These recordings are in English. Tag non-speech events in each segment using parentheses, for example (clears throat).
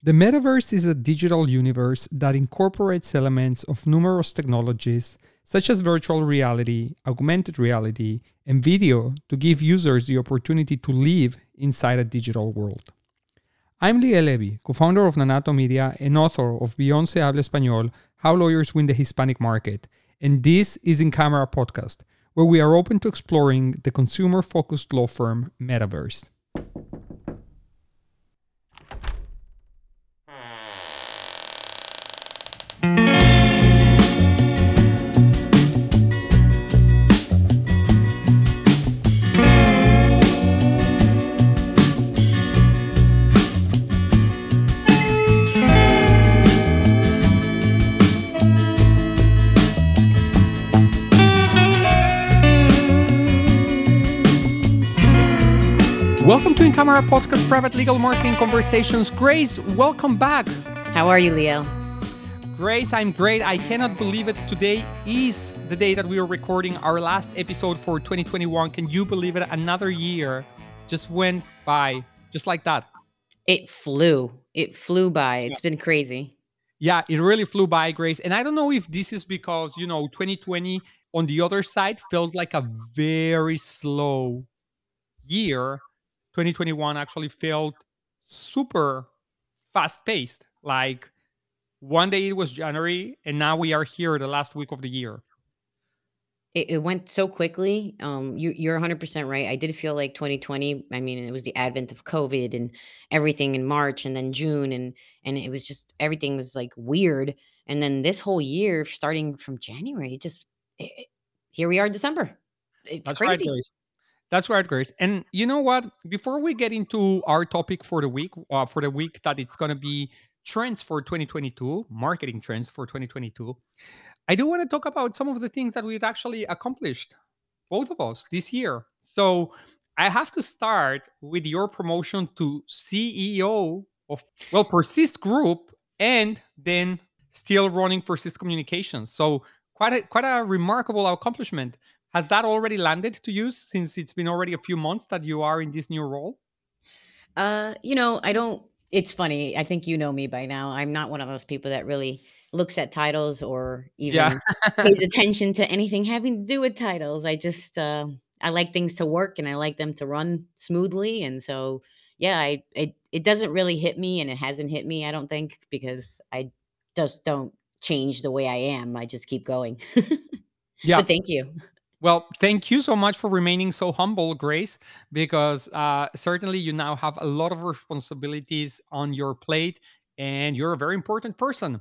The metaverse is a digital universe that incorporates elements of numerous technologies such as virtual reality, augmented reality, and video to give users the opportunity to live inside a digital world. I'm Liel Levy, co founder of Nanato Media and author of Beyond Se Habla Español How Lawyers Win the Hispanic Market. And this is In Camera Podcast, where we are open to exploring the consumer focused law firm Metaverse. Welcome to In Camera Podcast Private Legal Marketing Conversations. Grace, welcome back. How are you, Leo? Grace, I'm great. I cannot believe it. Today is the day that we are recording our last episode for 2021. Can you believe it? Another year just went by just like that. It flew. It flew by. It's yeah. been crazy. Yeah, it really flew by, Grace. And I don't know if this is because, you know, 2020 on the other side felt like a very slow year 2021 actually felt super fast paced. Like one day it was January, and now we are here the last week of the year. It, it went so quickly. Um, you, you're 100% right. I did feel like 2020. I mean, it was the advent of COVID and everything in March, and then June, and and it was just everything was like weird. And then this whole year, starting from January, just it, here we are, December. It's That's crazy. Right, that's right, Grace. And you know what? Before we get into our topic for the week, uh, for the week that it's going to be trends for 2022, marketing trends for 2022, I do want to talk about some of the things that we've actually accomplished, both of us, this year. So I have to start with your promotion to CEO of, well, Persist Group and then still running Persist Communications. So quite a, quite a remarkable accomplishment. Has that already landed to you since it's been already a few months that you are in this new role? Uh, you know, I don't it's funny. I think you know me by now. I'm not one of those people that really looks at titles or even yeah. (laughs) pays attention to anything having to do with titles. I just uh I like things to work and I like them to run smoothly and so yeah, I it it doesn't really hit me and it hasn't hit me, I don't think, because I just don't change the way I am. I just keep going. (laughs) yeah. But thank you. Well, thank you so much for remaining so humble, Grace, because uh, certainly you now have a lot of responsibilities on your plate and you're a very important person.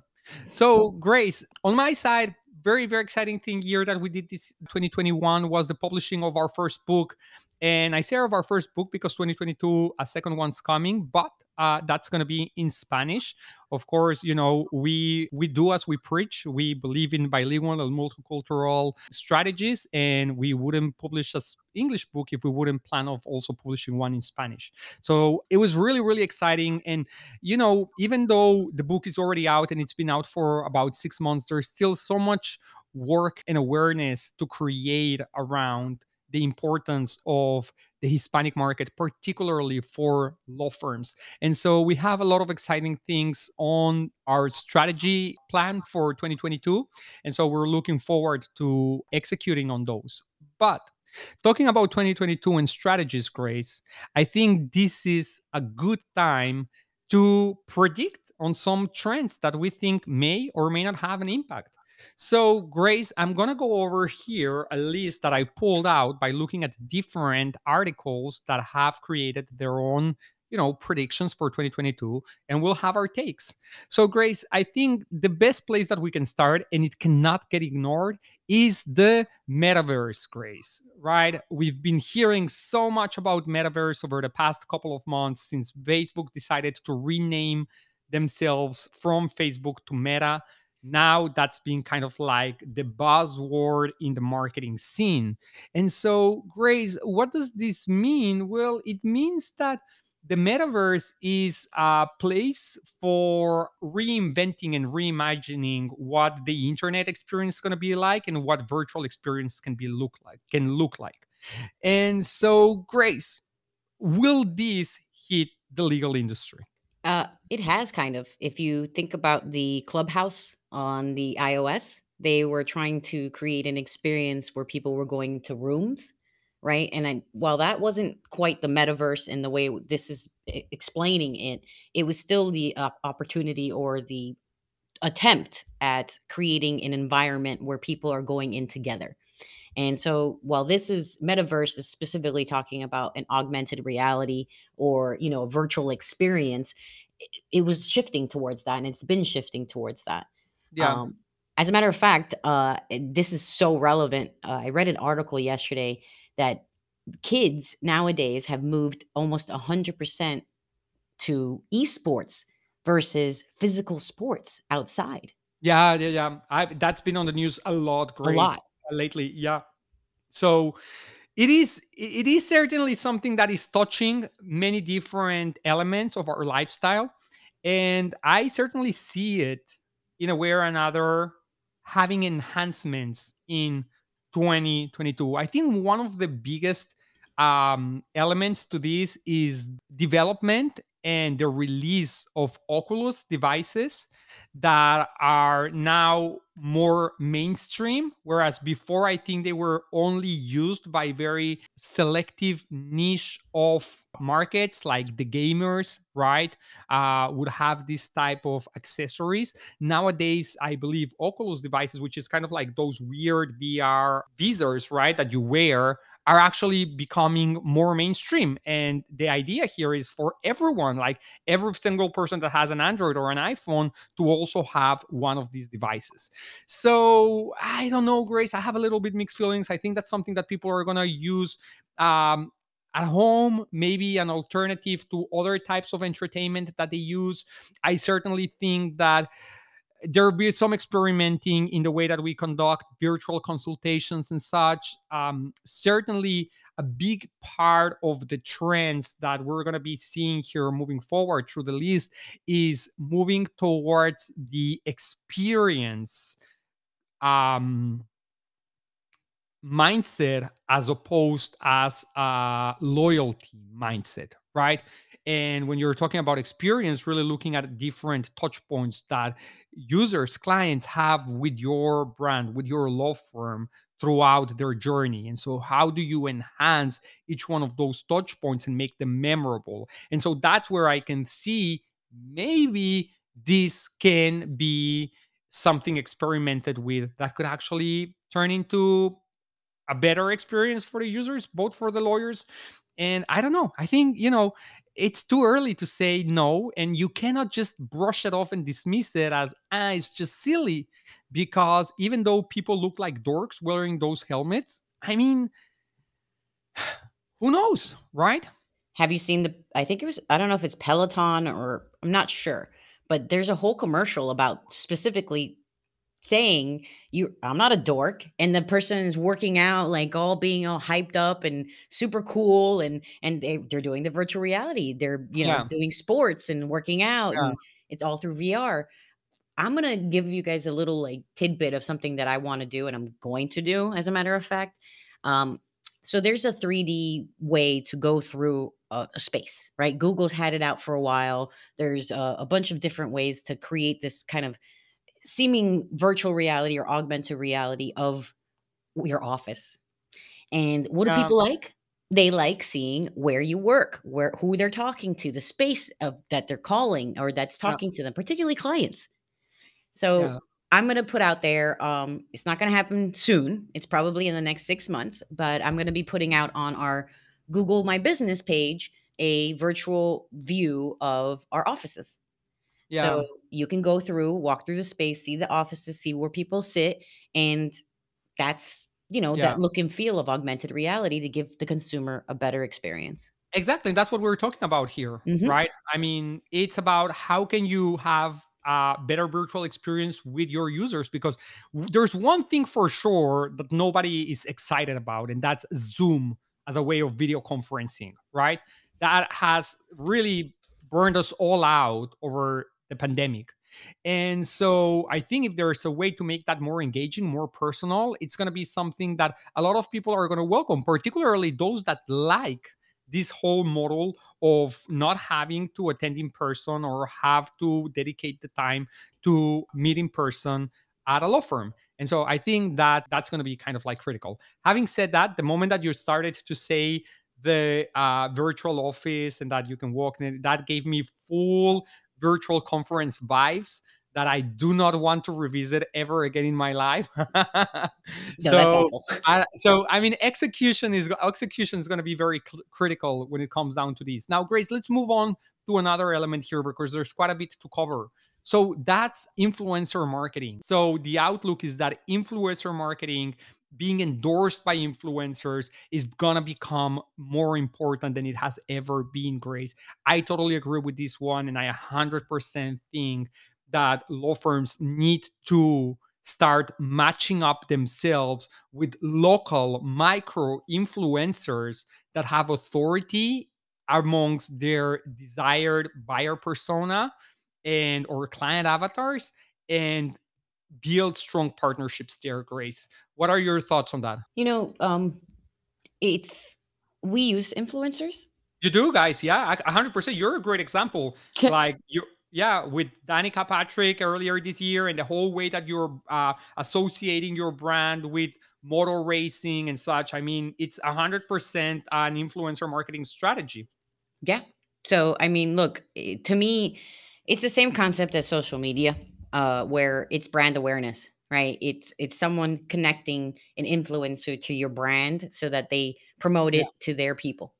So, Grace, on my side, very, very exciting thing here that we did this 2021 was the publishing of our first book. And I say of our first book because 2022, a second one's coming, but uh, that's going to be in Spanish. Of course, you know we we do as we preach. We believe in bilingual and multicultural strategies, and we wouldn't publish a English book if we wouldn't plan of also publishing one in Spanish. So it was really really exciting, and you know even though the book is already out and it's been out for about six months, there's still so much work and awareness to create around the importance of the Hispanic market, particularly for law firms. And so we have a lot of exciting things on our strategy plan for 2022. And so we're looking forward to executing on those. But talking about 2022 and strategies, Grace, I think this is a good time to predict on some trends that we think may or may not have an impact. So, Grace, I'm going to go over here a list that I pulled out by looking at different articles that have created their own you know predictions for 2022 and we'll have our takes. So grace i think the best place that we can start and it cannot get ignored is the metaverse grace right? We've been hearing so much about metaverse over the past couple of months since facebook decided to rename themselves from facebook to meta now that's been kind of like the buzzword in the marketing scene. And so, Grace, what does this mean? Well, it means that the metaverse is a place for reinventing and reimagining what the internet experience is going to be like and what virtual experience can be look like can look like. And so, Grace, will this hit the legal industry? Uh, it has kind of. If you think about the Clubhouse on the iOS, they were trying to create an experience where people were going to rooms, right? And then while that wasn't quite the metaverse in the way this is explaining it, it was still the uh, opportunity or the attempt at creating an environment where people are going in together. And so while this is metaverse is specifically talking about an augmented reality or, you know, a virtual experience, it, it was shifting towards that and it's been shifting towards that. Yeah. Um, as a matter of fact, uh, this is so relevant. Uh, I read an article yesterday that kids nowadays have moved almost 100% to esports versus physical sports outside. Yeah, yeah, yeah. I that's been on the news a lot, A lot. Lately. Yeah. So it is it is certainly something that is touching many different elements of our lifestyle and i certainly see it in a way or another having enhancements in 2022 i think one of the biggest um, elements to this is development and the release of oculus devices that are now more mainstream whereas before i think they were only used by very selective niche of markets like the gamers right uh, would have this type of accessories. Nowadays i believe oculus devices which is kind of like those weird vr visors right that you wear are actually becoming more mainstream and the idea here is for everyone like every single person that has an android or an iphone to also have one of these devices. So I don't know, Grace. I have a little bit mixed feelings. I think that's something that people are going to use um, at home, maybe an alternative to other types of entertainment that they use. I certainly think that there will be some experimenting in the way that we conduct virtual consultations and such. Um, certainly, a big part of the trends that we're going to be seeing here moving forward through the list is moving towards the experience um, mindset as opposed as a loyalty mindset right and when you're talking about experience really looking at different touch points that users clients have with your brand with your law firm throughout their journey and so how do you enhance each one of those touch points and make them memorable and so that's where i can see maybe this can be something experimented with that could actually turn into a better experience for the users, both for the lawyers. And I don't know. I think, you know, it's too early to say no. And you cannot just brush it off and dismiss it as, ah, it's just silly. Because even though people look like dorks wearing those helmets, I mean, (sighs) who knows, right? Have you seen the I think it was I don't know if it's Peloton or I'm not sure, but there's a whole commercial about specifically saying you I'm not a dork and the person is working out like all being all hyped up and super cool and and they they're doing the virtual reality. They're, you know, Yeah. doing sports and working out Yeah. and it's all through VR. I'm gonna give you guys a little like tidbit of something that I want to do and I'm going to do as a matter of fact. Um, so there's a 3D way to go through a, a space, right? Google's had it out for a while. There's a, a bunch of different ways to create this kind of seeming virtual reality or augmented reality of your office. And what do Yeah. people like? They like seeing where you work, where who they're talking to, the space of, that they're calling or that's Yeah. talking to them, particularly clients. Yeah. So I'm gonna put out there, um, it's not gonna happen soon. It's probably in the next 6 months, but I'm gonna be putting out on our Google My Business page a virtual view of our offices. Yeah. So you can go through, walk through the space, see the offices, see where people sit, and that's, you know, Yeah. that look and feel of augmented reality to give the consumer a better experience. Exactly. That's what we're talking about here, Mhm. right? I mean, it's about how can you have a better virtual experience with your users because w- there's one thing for sure that nobody is excited about, and that's Zoom as a way of video conferencing, right? That has really burned us all out over the pandemic. And so I think if there's a way to make that more engaging, more personal, it's going to be something that a lot of people are going to welcome, particularly those that like this whole model of not having to attend in person or have to dedicate the time to meet in person at a law firm. And so I think that that's going to be kind of like critical. Having said that, the moment that you started to say the uh, virtual office and that you can walk in, that gave me full virtual conference vibes that I do not want to revisit ever again in my life. (laughs) So. I, so I mean, execution is execution is going to be very cl- critical when it comes down to these. Now, Grace, let's move on to another element here because there's quite a bit to cover. So that's influencer marketing. So the outlook is that influencer marketing being endorsed by influencers is gonna become more important than it has ever been, Grace. I totally agree with this one, and I 100% think that law firms need to start matching up themselves with local micro influencers that have authority amongst their desired buyer persona and or client avatars and build strong partnerships there grace what are your thoughts on that You know, um, it's we use influencers. You do, guys. Yeah, a 100%. You're a great example. (laughs) Like you yeah, with Danica Patrick earlier this year and the whole way that you're uh, associating your brand with motor racing and such. I mean, it's 100% an influencer marketing strategy. Yeah. So, I mean, look, eh, to me, it's the same concept as social media, uh, where it's brand awareness, right? It's it's someone connecting an influencer to your brand so that they promote Yeah, it to their people,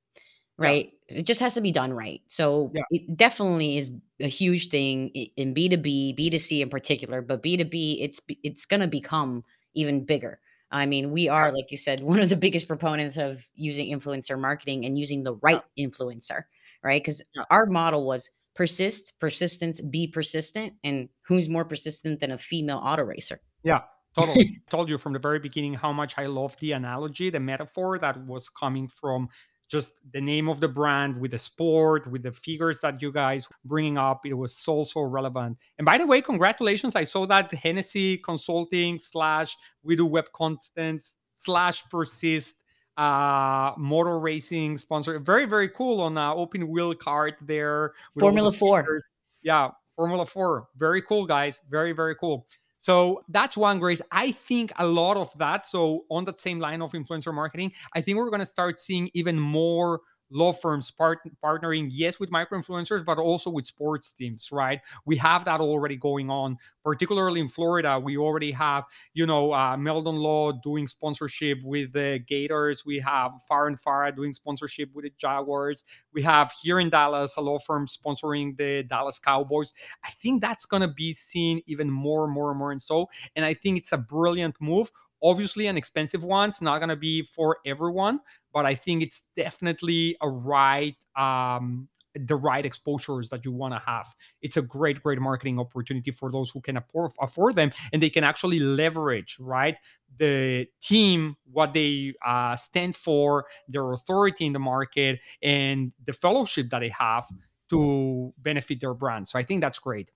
yeah, right? It just has to be done right. So yeah, it definitely is a huge thing in B two B, B two C in particular, but B two B, it's it's going to become even bigger. I mean, we are, like you said, (laughs) one of the biggest proponents of using influencer marketing and using the right influencer right? Because our model was persist, persistence, be persistent. And who's more persistent than a female auto racer? Yeah, totally. (laughs) Told you from the very beginning how much I love the analogy, the metaphor that was coming from just the name of the brand with the sport, with the figures that you guys bringing up. It was so so relevant. And by the way, congratulations! I saw that Hennessy Consulting slash we do web content slash persist uh motor racing sponsor very very cool on uh, open wheel cart there with all the Formula Four. yeah formula 4 very cool guys very very cool so that's one, Grace. I think a lot of that. So on that same line of influencer marketing, I think we're going to start seeing even more law firms part- partnering, yes, with micro influencers, but also with sports teams, right? We have that already going on, particularly in Florida. We already have, you know, uh, Meldon Law doing sponsorship with the Gators. We have Farah and Farah doing sponsorship with the Jaguars. We have here in Dallas a law firm sponsoring the Dallas Cowboys. I think that's going to be seen even more and more and more. And so, and I think it's a brilliant move. Obviously, an expensive one. It's not going to be for everyone, but I think it's definitely a right, um, the right exposures that you want to have. It's a great, great marketing opportunity for those who can afford, them and they can actually leverage, right? The team, what they uh, stand for, their authority in the market, and the fellowship that they have to benefit their brand. So I think that's great.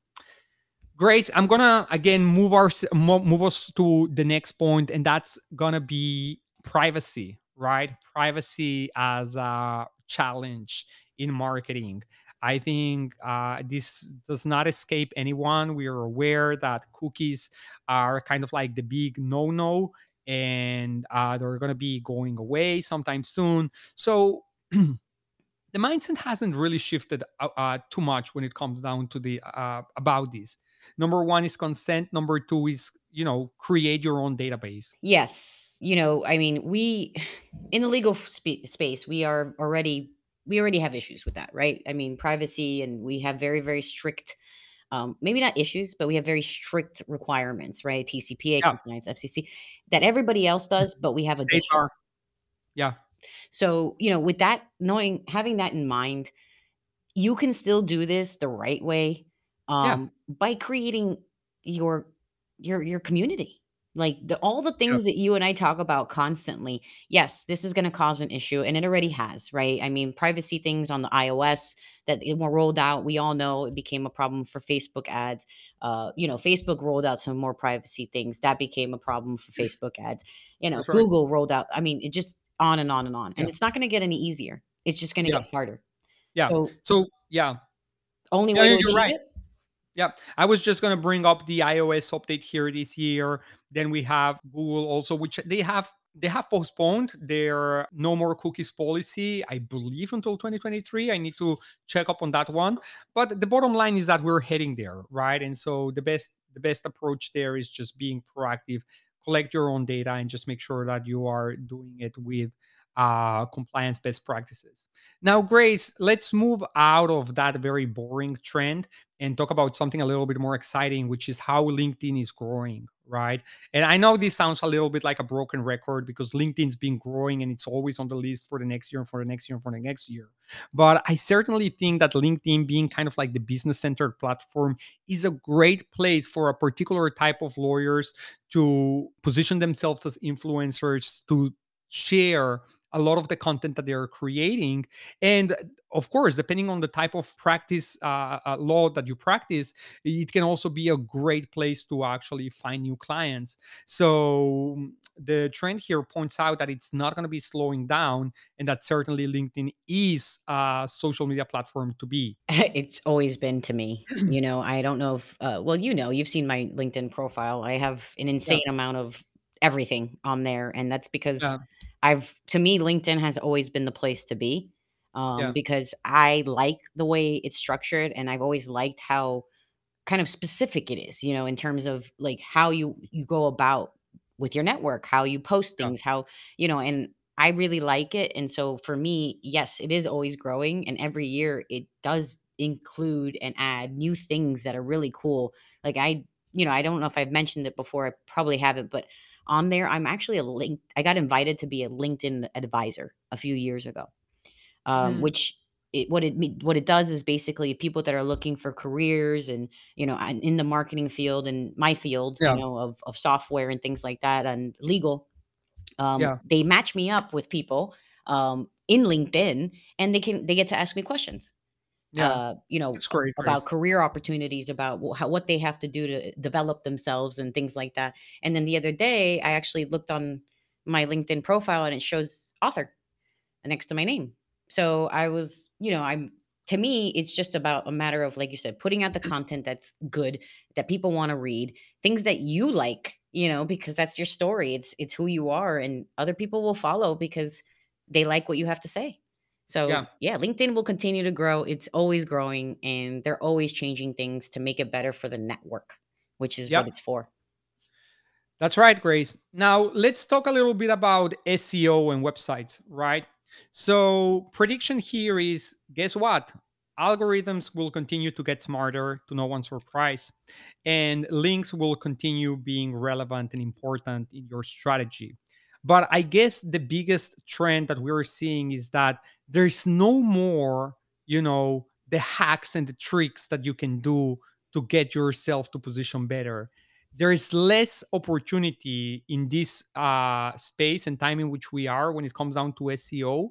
Grace, I'm gonna again move our move us to the next point, and that's gonna be privacy, right? Privacy as a challenge in marketing. I think uh, this does not escape anyone. We are aware that cookies are kind of like the big no-no, and uh, they're gonna be going away sometime soon. So (clears throat) the mindset hasn't really shifted uh, uh, too much when it comes down to the uh, about this. Number one is consent. Number two is you know create your own database. Yes. You know, I mean, we (sighs) in the legal sp- space, we are already we already have issues with that, right? I mean, privacy, and we have very very strict, um, maybe not issues, but we have very strict requirements, right? TCPA Yeah, compliance, FCC, that everybody else does, but we have a yeah So, you know, with that knowing having that in mind, you can still do this the right way yeah um, by creating your your your community. Like the, all the yeah things that you and I talk about constantly. Yes, this is going to cause an issue, and it already has, right? I mean, privacy things on the iOS that it were rolled out. We all know it became a problem for Facebook ads. Uh, you know, Facebook rolled out some more privacy things that became a problem for Facebook ads. You know, that's right. Google rolled out. I mean, it just on and on and on, and Yeah it's not going to get any easier. It's just gonna Yeah. get harder. Yeah. So So yeah. only Yeah, way yeah, to you're achieve right. it Yeah, I was just gonna bring up the iOS update here this year. Then we have Google also, which they have they have postponed their no more cookies policy, I believe until 2023. I need to check up on that one. But the bottom line is that we're heading there, right? And so the best the best approach there is just being proactive, collect your own data, and just make sure that you are doing it with uh, compliance best practices. Now, Grace, let's move out of that very boring trend and talk about something a little bit more exciting, which is how LinkedIn is growing, right? And I know this sounds a little bit like a broken record because LinkedIn's been growing and it's always on the list for the next year and for the next year and for the next year. But I certainly think that LinkedIn, being kind of like the business centered platform, is a great place for a particular type of lawyers to position themselves as influencers, to share a lot of the content that they're creating and of course depending on the type of practice uh, uh, law that you practice it can also be a great place to actually find new clients so mm, the trend here points out that it's not going to be slowing down and that certainly linkedin is a social media platform to be (laughs) It's always been to me. (clears throat) You know, I don't know if uh, well, you know, you've seen my LinkedIn profile. I have an yeah insane amount of everything on there, and that's because yeah I've to me, LinkedIn has always been the place to be, um, yeah because I like the way it's structured, and I've always liked how kind of specific it is, you know, in terms of like how you you go about with your network, how you post yeah things, how, you know, and I really like it. And so for me, yes, it is always growing and every year it does include and add new things that are really cool. Like I, you know, I don't know if I've mentioned it before, I probably haven't, but on there I'm actually a link I got invited to be a LinkedIn advisor a few years ago um, Mm, which it, what it what it does is basically people that are looking for careers and you know in the marketing field and my fields you know of, of software and things like that and legal um, yeah. they match me up with people um, in linkedin and they can they get to ask me questions yeah uh, you know great about career opportunities about how, what they have to do to develop themselves and things like that and then the other day i actually looked on my linkedin profile and it shows author next to my name. So I was, you know, I'm to me, it's just about a matter of, like you said, putting out the content that's good, that people want to read, things that you like, you know, because that's your story. It's it's who you are, and other people will follow because they like what you have to say. So yeah yeah, LinkedIn will continue to grow. It's always growing, and they're always changing things to make it better for the network, which is what it's for. That's right, Grace. Now let's talk a little bit about SEO and websites, right? So, prediction here is guess what? Algorithms will continue to get smarter to no one's surprise, and links will continue being relevant and important in your strategy. But I guess the biggest trend that we're seeing is that there's no more, you know, the hacks and the tricks that you can do to get yourself to position better there is less opportunity in this uh, space and time in which we are when it comes down to SEO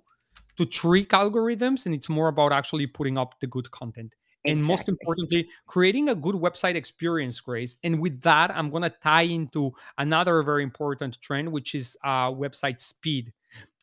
to trick algorithms, and it's more about actually putting up the good content. And most importantly, creating a good website experience, Grace. And with that, I'm going to tie into another very important trend, which is uh, website speed.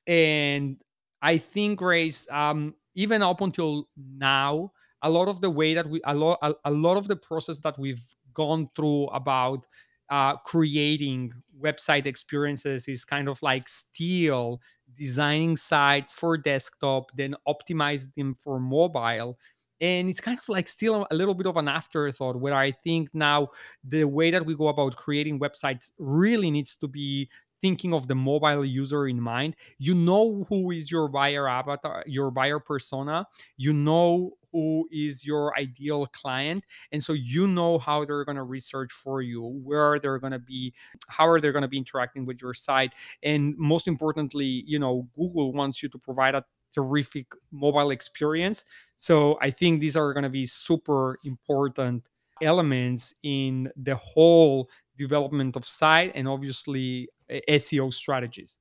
And I think, Grace, um, even up until now, a lot of the way that we, a lot, a, a lot of the process that we've gone through about uh, creating website experiences is kind of like still designing sites for desktop, then optimize them for mobile. And it's kind of like still a little bit of an afterthought where I think now the way that we go about creating websites really needs to be thinking of the mobile user in mind. You know who is your buyer avatar your buyer persona. You know who is your ideal client and so you know how they're going to research for you where they're going to be how are they going to be interacting with your site and most importantly you know google wants you to provide a terrific mobile experience so i think these are going to be super important elements in the whole development of site and obviously uh, SEO strategies.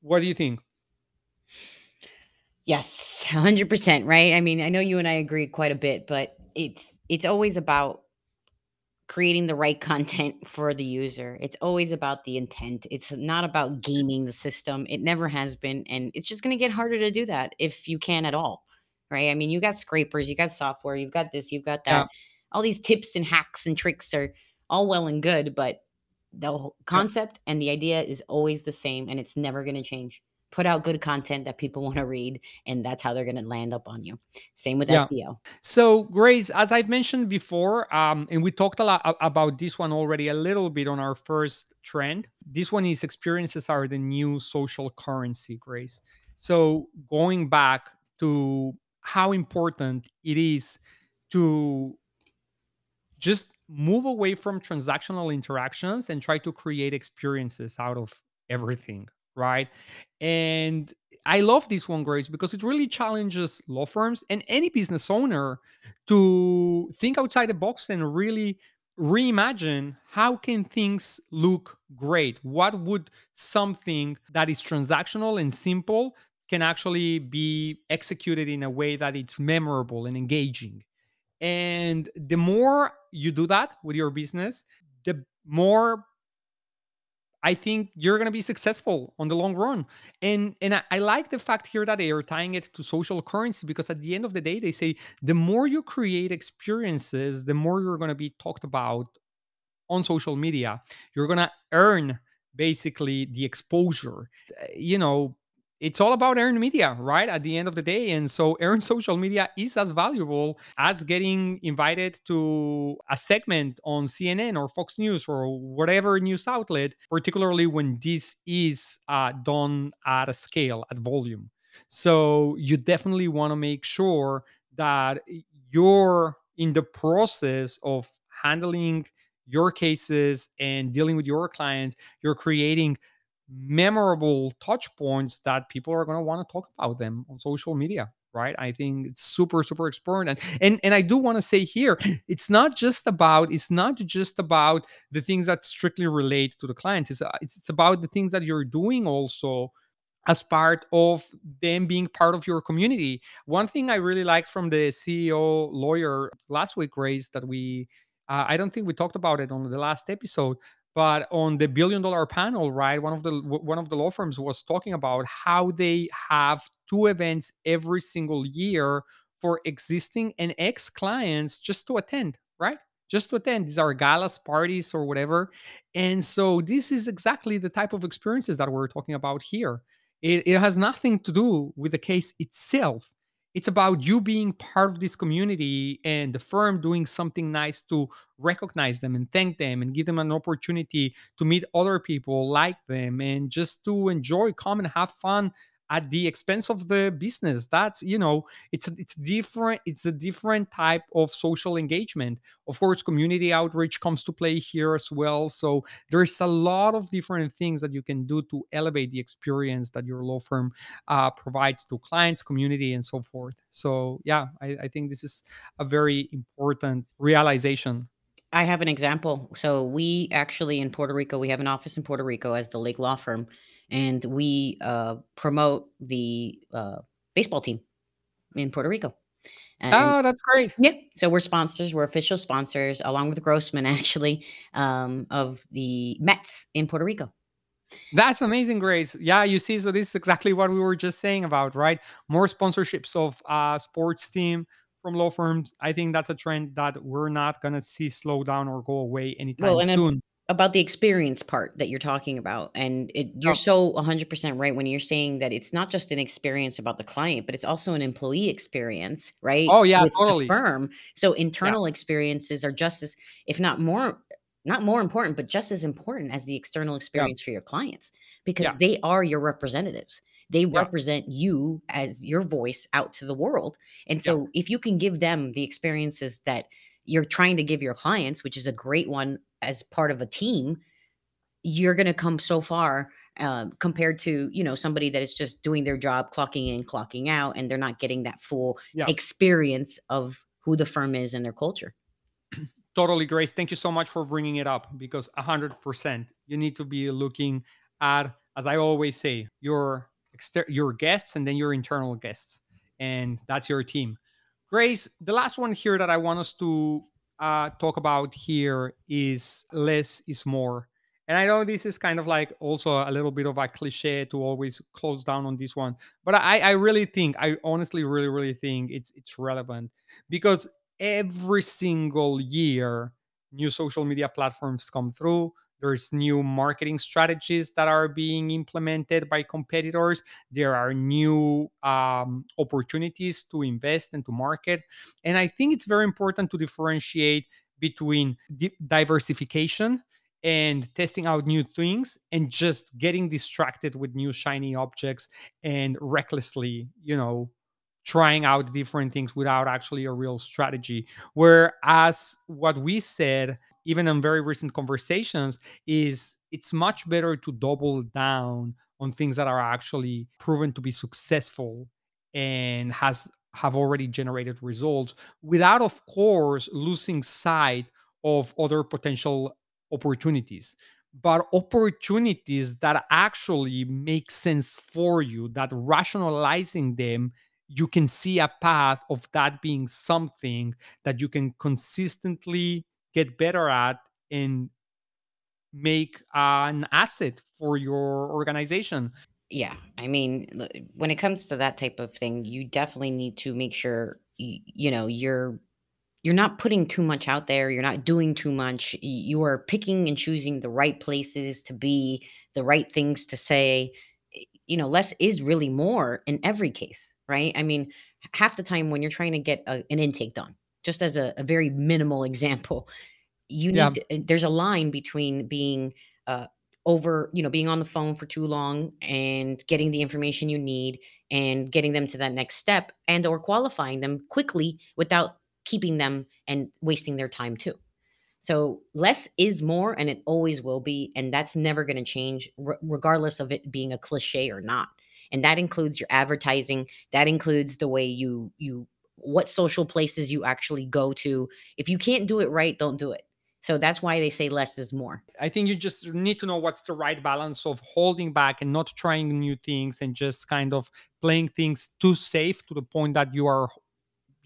What do you think? Yes, 100%, right? I mean, I know you and I agree quite a bit, but it's it's always about creating the right content for the user. It's always about the intent. It's not about gaming the system. It never has been, and it's just gonna get harder to do that if you can at all, right? I mean, you got scrapers, you got software, you've got this, you've got Yeah. that. All these tips and hacks and tricks are all well and good, but the whole Yeah. concept and the idea is always the same, and it's never gonna change. Put out good content that people wanna read, and that's how they're gonna land up on you. Same with Yeah. SEO. So, Grace, as I've mentioned before, um, and we talked a lot about this one already a little bit on our first trend. This one is experiences are the new social currency, Grace. So, going back to how important it is to just move away from transactional interactions and try to create experiences out of everything, right? And I love this one, Grace, because it really challenges law firms and any business owner to think outside the box and really reimagine how can things look great what would something that is transactional and simple can actually be executed in a way that it's memorable and engaging and the more you do that with your business, the more I think you're gonna be successful on the long run. And and I, I like the fact here that they are tying it to social currency because at the end of the day, they say the more you create experiences, the more you're gonna be talked about on social media. You're gonna earn basically the exposure. You know, it's all about earned media, right? At the end of the day. And so (laughs) earned social media is as valuable as getting invited to a segment on CNN or Fox News or whatever news outlet, particularly when this is uh, done at a scale, at volume. So you definitely want to make sure that you're in the process of handling your cases and dealing with your clients, you're creating memorable touch points that people are going to want to talk about them on social media right i think it's super super important and and, and i do want to say here it's not just about it's not just about the things that strictly relate to the clients it's, uh, it's, it's about the things that you're doing also as part of them being part of your community. One thing I really like from the CEO lawyer last week, Grace, that we, uh, I don't think we talked about it on the last episode, but on the billion dollar panel, right? One of the one of the law firms was talking about how they have two events every single year for existing and ex clients just to attend, right? Just to attend. These are galas, parties, or whatever. And so this is exactly the type of experiences that we're talking about here it, it has nothing to do with the case itself. It's about you being part of this community and the firm doing something nice to recognize them and thank them and give them an opportunity to meet other people like them and just to enjoy, come and have fun at the expense of the business. That's, you know, it's it's different, it's a different type of social engagement. Of course, community outreach comes to play here as well. So there's a lot of different things that you can do to elevate the experience that your law firm uh, provides to clients community and so forth so yeah I, I think this is a very important realization I have an example. So we actually in Puerto Rico, we have an office in Puerto Rico as the Lake Law Firm, and we uh, promote the uh, baseball team in Puerto Rico. And oh that's great yeah, so we're sponsors. We're official sponsors, along with Grossman, actually, um, of the Mets in Puerto Rico. that's amazing grace yeah you see so this is exactly what we were just saying about right more sponsorships of uh sports team from law firms i think that's a trend that we're not going to see slow down or go away anytime then soon about the experience part that you're talking about, and it you're oh, so 100% right when you're saying that it's not just an experience about the client, but it's also an employee experience, right, oh yeah with the totally firm. So yeah internal experiences are just as if not more not more important, but just as important as the external yeah experience for your clients because yeah they are your representatives. They yeah represent you as your voice out to the world. And yeah so if you can give them the experiences that you're trying to give your clients, which is a great one as part of a team, you're going to come so far um, compared to you know somebody that is just doing their job, clocking in, clocking out, and they're not getting that full yeah experience of who the firm is and their culture. (clears throat) Totally, Grace. Thank you so much for bringing it up because 100% you need to be looking at, as I always say, your exter- your guests and then your internal guests. And that's your team. Grace, the last one here that I want us to uh, talk about here is less is more. And I know this is kind of like also a little bit of a cliche to always close down on this one, but I, I really think, I honestly really, really think it's it's relevant because every single year, new social media platforms come through. There's new marketing strategies that are being implemented by competitors. There are new um, opportunities to invest and to market and I think it's very important to differentiate between di- diversification and testing out new things and just getting distracted with new shiny objects and recklessly, you know, trying out different things without actually a real strategy. Whereas what we said, even in very recent conversations, is it's much better to double down on things that are actually proven to be successful and has have already generated results without of course losing sight of other potential opportunities. But opportunities that actually make sense for you that rationalizing them you can see a path of that being something that you can consistently get better at and make an asset for your organization Yeah, I mean, when it comes to that type of thing, you definitely need to make sure y you know, you're you're not putting too much out there, you're not doing too much, you are picking and choosing the right places to be, the right things to say. You know, less is really more in every case, right? I mean, half the time when you're trying to get a an intake done, just as a a very minimal example, you yeah need to there's a line between being, uh, over you know, being on the phone for too long and getting the information you need and getting them to that next step and or qualifying them quickly without keeping them and wasting their time too. So less is more and it always will be and that's never going to change r- regardless of it being a cliche or not. And that includes your advertising, that includes the way you you what social places you actually go to. If you can't do it right, don't do it. So that's why they say less is more. I think you just need to know what's the right balance of holding back and not trying new things and just kind of playing things too safe to the point that you are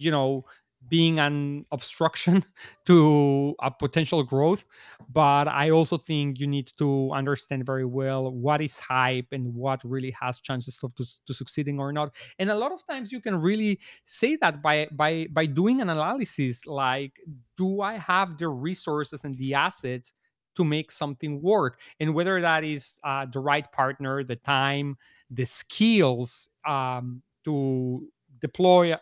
you know being an obstruction (laughs) to a potential growth but i also think you need to understand very well what is hype and what really has chances of to, to succeeding or not. And a lot of times you can really say that by by by doing an analysis like do i have the resources and the assets to make something work? And whether that is uh, the right partner the time the skills um, to deploy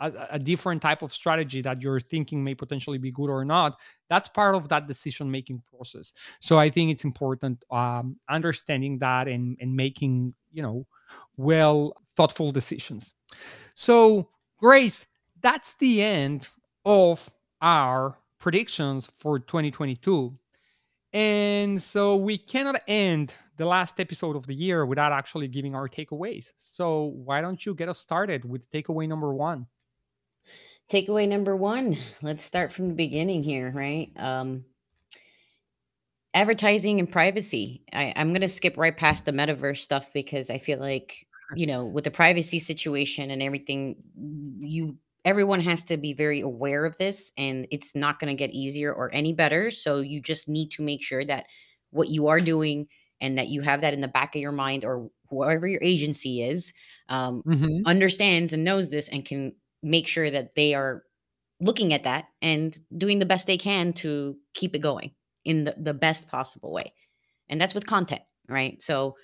a, a different type of strategy that you're thinking may potentially be good or not that's part of that decision making process. So i think it's important um, understanding that and and making you know well thoughtful decisions. So grace that's the end of our predictions for 2022 and so we cannot end the last episode of the year without actually giving our takeaways. So why don't you get us started with takeaway number one Takeaway number 1, let's start from the beginning here, right? Um Advertising and privacy. I I'm gonna skip right past the metaverse stuff because I feel like, you know, with the privacy situation and everything, you everyone has to be very aware of this and it's not gonna get easier or any better. So you just need to make sure that what you are doing and that you have that in the back of your mind or whoever your agency is, um, Mhm. understands and knows this and can make sure that they are looking at that and doing the best they can to keep it going in the, the best possible way. And that's with content, right? So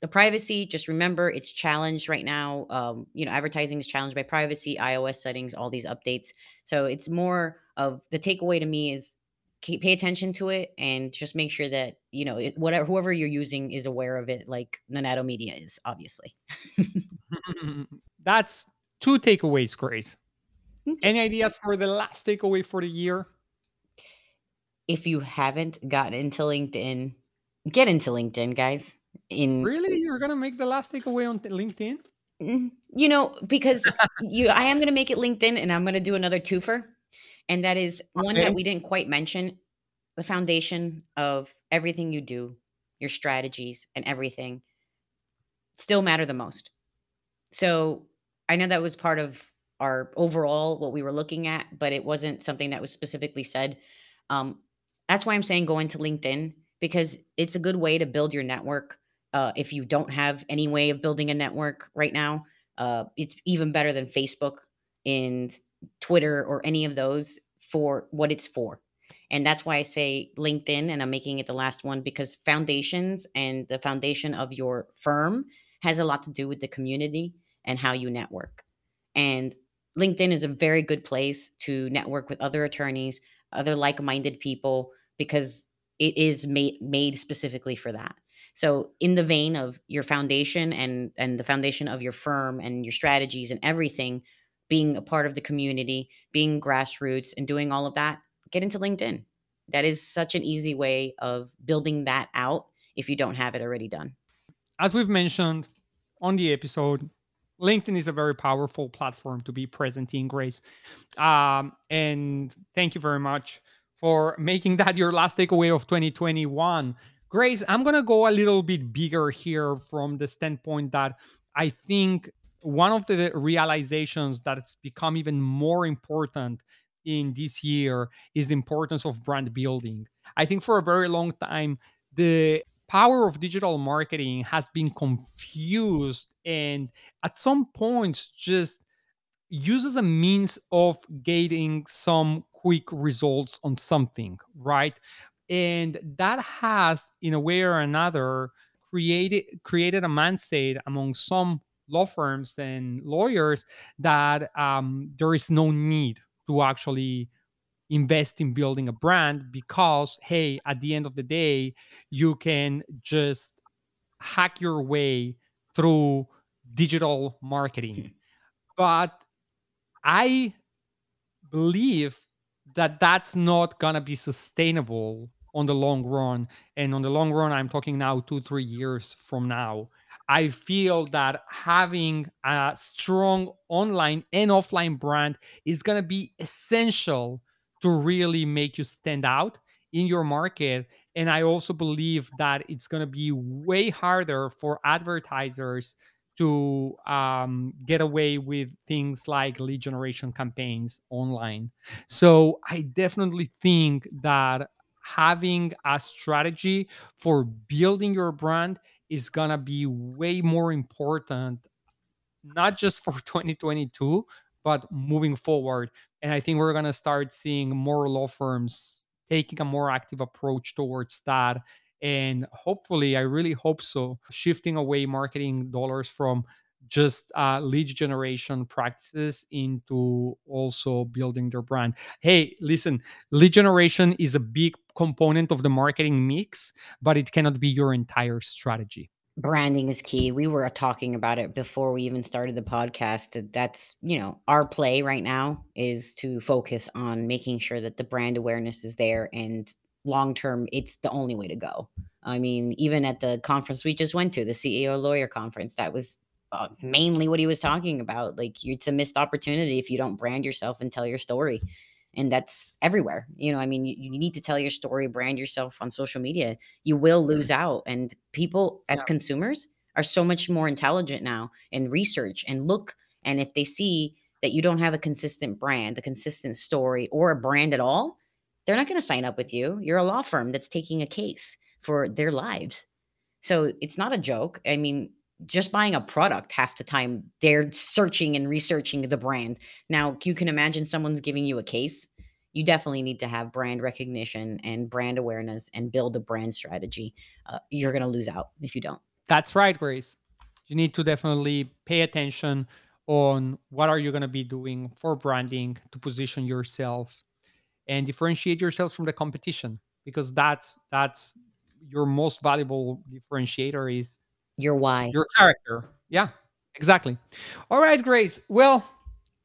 the privacy, just remember it's challenged right now. Um, you know, advertising is challenged by privacy, iOS settings, all these updates. So it's more of the takeaway to me is pay attention to it and just make sure that, you know, whatever, whoever you're using is aware of it, like Nanato Media is, obviously. (laughs) (laughs) That's 2 takeaways, Grace. Any ideas for the last takeaway for the year? If you haven't gotten into LinkedIn, get into LinkedIn, guys. In Really? You're gonna make the last takeaway on LinkedIn? Mhm. You know, because you I am gonna make it LinkedIn and I'm gonna do another twofer, and that is one that we didn't quite mention, the foundation of everything you do, your strategies and everything still matter the most. So, I know that was part of our overall what we were looking at, but it wasn't something that was specifically said. Um, that's why I'm saying go into LinkedIn because it's a good way to build your network. Uh, if you don't have any way of building a network right now, uh, it's even better than Facebook and Twitter or any of those for what it's for. And that's why I say LinkedIn, and I'm making it the last one because foundations and the foundation of your firm has a lot to do with the community and how you network. And LinkedIn is a very good place to network with other attorneys, other like-minded people, because it is made made specifically for that. So in the vein of your foundation and and the foundation of your firm and your strategies and everything being a part of the community, being grassroots and doing all of that, get into LinkedIn. That is such an easy way of building that out if you don't have it already done. As we've mentioned on the episode, LinkedIn is a very powerful platform to be present in, Grace. Um, and thank you very much for making that your last takeaway of 2021. Grace, I'm going to go a little bit bigger here from the standpoint that I think one of the realizations that's become even more important in this year is the importance of brand building. I think for a very long time, the power of digital marketing has been confused and at some points just used as a means of getting some quick results on something, right? And that has, in a way or another, created created a mindset among some law firms and lawyers that um, there is no need to actually invest in building a brand because hey at the end of the day you can just hack your way through digital marketing. Hmm. But i believe that that's not gonna be sustainable on the long run. And on the long run i'm talking now two three years from now. I feel that having a strong online and offline brand is gonna be essential to really make you stand out in your market. And I also believe that it's going to be way harder for advertisers to um, get away with things like lead generation campaigns online. So I definitely think that having a strategy for building your brand is going to be way more important not just for (laughs) 2022 but moving forward and I think we're going to start seeing more law firms taking a more active approach towards that. And hopefully, I really hope so, shifting away marketing dollars from just uh, lead generation practices into also building their brand. Hey, listen, lead generation is a big component of the marketing mix, but it cannot be your entire strategy branding is key. We were talking about it before we even started the podcast. That's, you know, our play right now is to focus on making sure that the brand awareness is there and long term it's the only way to go. I mean, even at the conference we just went to, the CEO lawyer conference, that was uh, mainly what he was talking about. Like, it's a missed opportunity if you don't brand yourself and tell your story and that's everywhere you know i mean you, you, need to tell your story brand yourself on social media you will lose out and people as yeah. consumers are so much more intelligent now and research and look and if they see that you don't have a consistent brand a consistent story or a brand at all they're not going to sign up with you. You're a law firm that's taking a case for their lives. So it's not a joke. I mean just buying a product half the time they're searching and researching the brand. Now you can imagine someone's giving you a case. You definitely need to have brand recognition and brand awareness and build a brand strategy. Uh, you're going to lose out if you don't. That's right grace. You need to definitely pay attention on what are you going to be doing for branding to position yourself and differentiate yourself from the competition because that's that's your most valuable differentiator is your why. Your character. Yeah, exactly. All right, Grace. Well,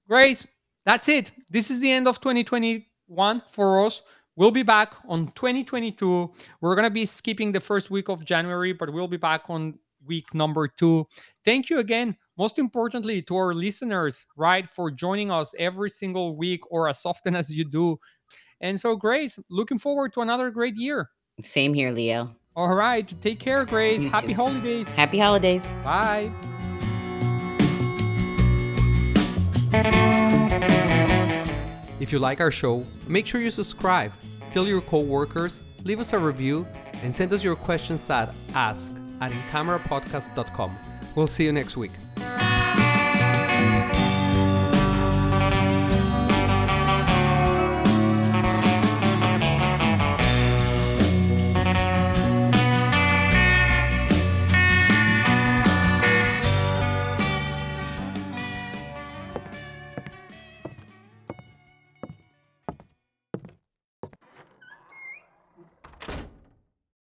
Grace, that's it. This is the end of 2021 for us. We'll be back on 2022. We're going to be skipping the first week of January, but we'll be back on week number two. Thank you again, most importantly, to our listeners, right, for joining us every single week or as often as you do. And so, Grace, looking forward to another great year. Same here, Leo. All right. Take care, Grace. You Happy too. holidays. Happy holidays. Bye. If you like our show, make sure you subscribe, tell your coworkers, leave us a review, and send us your questions at ask at incamerapodcast.com. We'll see you next week.